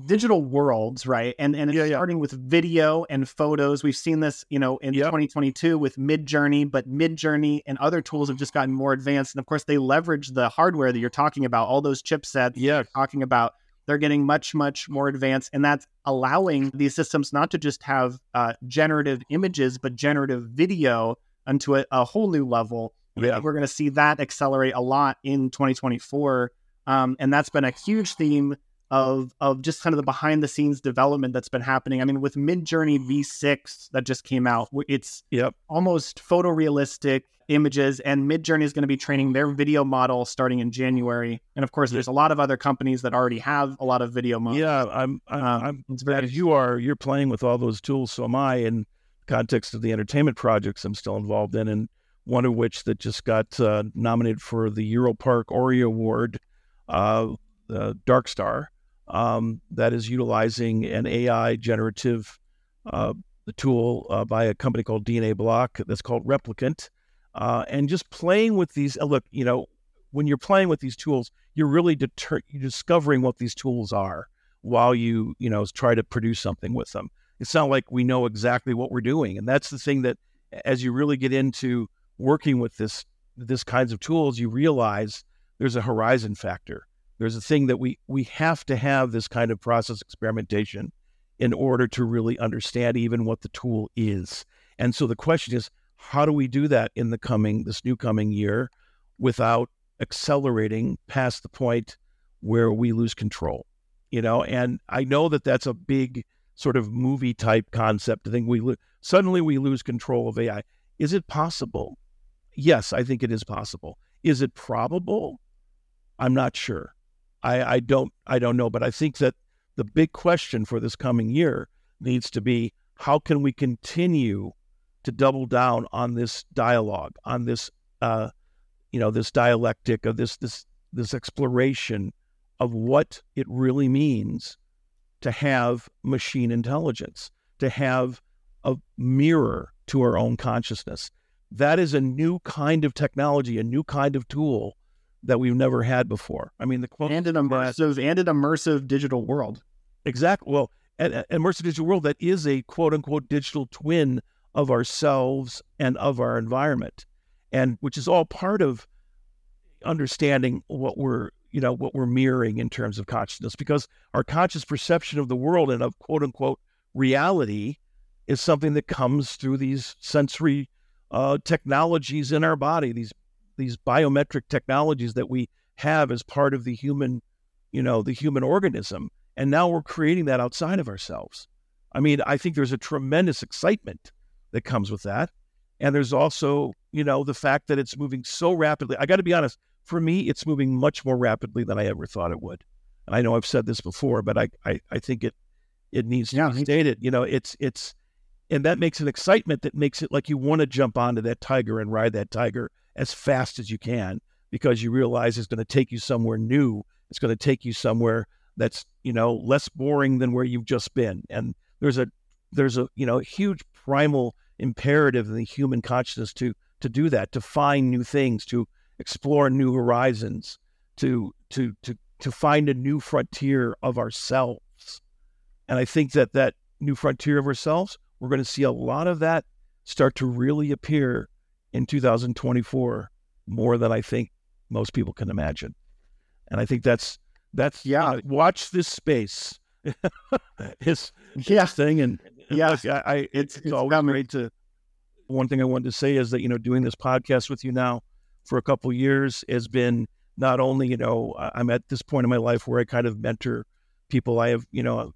digital worlds, right? And and it's yeah, starting yeah. with video and photos. We've seen this, you know, in yep. 2022 with Midjourney, but Midjourney and other tools have just gotten more advanced. And of course, they leverage the hardware that you're talking about, all those chipsets. Yeah, talking about they're getting much much more advanced, and that's allowing these systems not to just have uh, generative images, but generative video onto a, a whole new level. Yeah. We're going to see that accelerate a lot in 2024. Um, and that's been a huge theme of of just kind of the behind the scenes development that's been happening. I mean, with Midjourney V6 that just came out, it's yep. almost photorealistic images, and Midjourney is going to be training their video model starting in January. And of course, there's a lot of other companies that already have a lot of video models. Yeah, I'm, I'm, um, I'm it's very, as you are. You're playing with all those tools, so am I. In context of the entertainment projects I'm still involved in, and one of which that just got uh, nominated for the EuroPark Ori Award, uh, Dark Star, um, that is utilizing an AI generative uh, tool uh, by a company called DNA Block that's called Replicant. Uh, and just playing with these, look, you know, when you're playing with these tools, you're really deter- you're discovering what these tools are while you, you know, try to produce something with them. It's not like we know exactly what we're doing. And that's the thing that as you really get into working with this this kinds of tools, you realize there's a horizon factor. There's a thing that we we have to have this kind of process experimentation in order to really understand even what the tool is. And so the question is, how do we do that in the coming this new coming year without accelerating past the point where we lose control? You know, and I know that that's a big sort of movie type concept. I think we lo- suddenly we lose control of AI. Is it possible? Yes, I think it is possible. Is it probable? I'm not sure. I, I don't I don't know, but I think that the big question for this coming year needs to be how can we continue to double down on this dialogue, on this uh, you know, this dialectic of this this this exploration of what it really means to have machine intelligence, to have a mirror to our own consciousness, that is a new kind of technology, a new kind of tool that we've never had before. I mean, the quote and an immersive and an immersive digital world. Exactly. Well, an, an immersive digital world that is a quote unquote digital twin of ourselves and of our environment, and which is all part of understanding what we're you know what we're mirroring in terms of consciousness because our conscious perception of the world and of quote unquote reality is something that comes through these sensory uh, technologies in our body, these these biometric technologies that we have as part of the human, you know, the human organism. And now we're creating that outside of ourselves. I mean, I think there's a tremendous excitement that comes with that. And there's also, you know, the fact that it's moving so rapidly. I got to be honest, for me, it's moving much more rapidly than I ever thought it would. And I know I've said this before, but I, I, I think it it needs to yeah, be stated. You know, it's it's and that makes an excitement that makes it like you want to jump onto that tiger and ride that tiger as fast as you can because you realize it's going to take you somewhere new. It's going to take you somewhere that's you know less boring than where you've just been. And there's a there's a you know huge primal imperative in the human consciousness to to do that, to find new things, to explore new horizons, to to to to find a new frontier of ourselves. And I think that that new frontier of ourselves we're going to see a lot of that start to really appear in 2024 more than I think most people can imagine. And I think that's that's yeah. Watch this space. it's yeah thing and yeah, I, I it's, it's, it's always coming. great to. One thing I wanted to say is that you know doing this podcast with you now for a couple years has been not only you know I'm at this point in my life where I kind of mentor people. I have you know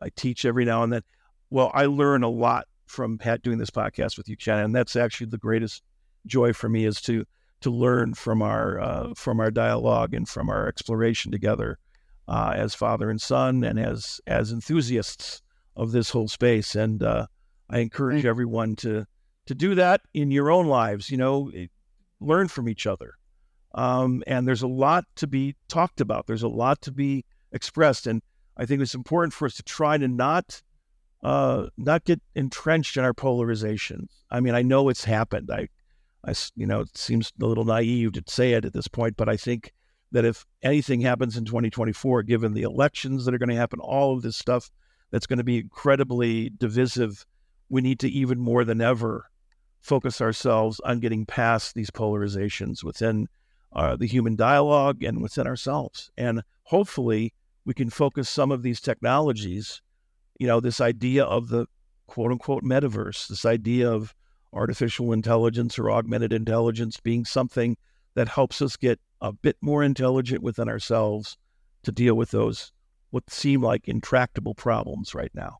I teach every now and then. Well, I learn a lot from Pat doing this podcast with you, Shannon. And that's actually the greatest joy for me is to to learn from our uh, from our dialogue and from our exploration together uh, as father and son and as as enthusiasts of this whole space. And uh, I encourage everyone to to do that in your own lives. You know, learn from each other. Um, and there's a lot to be talked about. There's a lot to be expressed, and I think it's important for us to try to not uh, not get entrenched in our polarizations. I mean, I know it's happened. I, I, you know, it seems a little naive to say it at this point, but I think that if anything happens in 2024, given the elections that are going to happen, all of this stuff that's going to be incredibly divisive, we need to even more than ever focus ourselves on getting past these polarizations within uh, the human dialogue and within ourselves. And hopefully, we can focus some of these technologies you know, this idea of the quote unquote metaverse, this idea of artificial intelligence or augmented intelligence being something that helps us get a bit more intelligent within ourselves to deal with those what seem like intractable problems right now.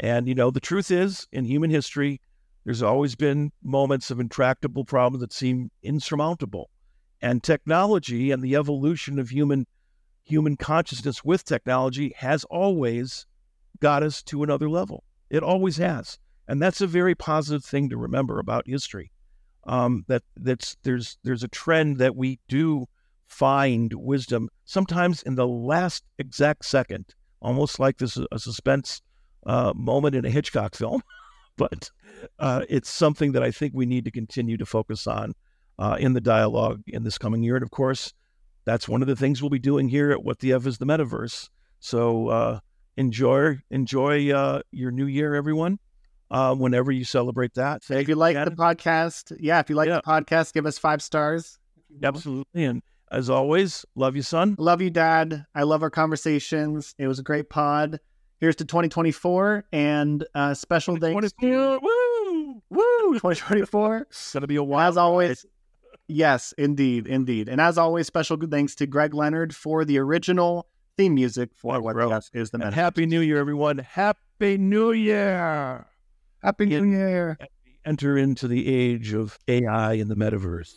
And, you know, the truth is, in human history, there's always been moments of intractable problems that seem insurmountable. And technology and the evolution of human human consciousness with technology has always got us to another level. It always has, and that's a very positive thing to remember about history. Um, that that's there's there's a trend that we do find wisdom sometimes in the last exact second, almost like this a suspense uh, moment in a Hitchcock film. but uh, it's something that I think we need to continue to focus on uh, in the dialogue in this coming year. And of course, that's one of the things we'll be doing here at What the F is the Metaverse. So uh, enjoy enjoy uh, your new year, everyone. Uh, whenever you celebrate that, if you like the podcast, yeah, if you like yeah. the podcast, give us five stars. Absolutely, and as always, love you, son. Love you, dad. I love our conversations. It was a great pod. Here's to 2024 and uh, special thanks. Woo, woo, 2024. It's gonna be a while. As always, yes, indeed, indeed, and as always, special thanks to Greg Leonard for the original theme music for what is the man? Happy New Year, everyone. Happy New Year. Happy New Year. Enter into the age of AI in the metaverse.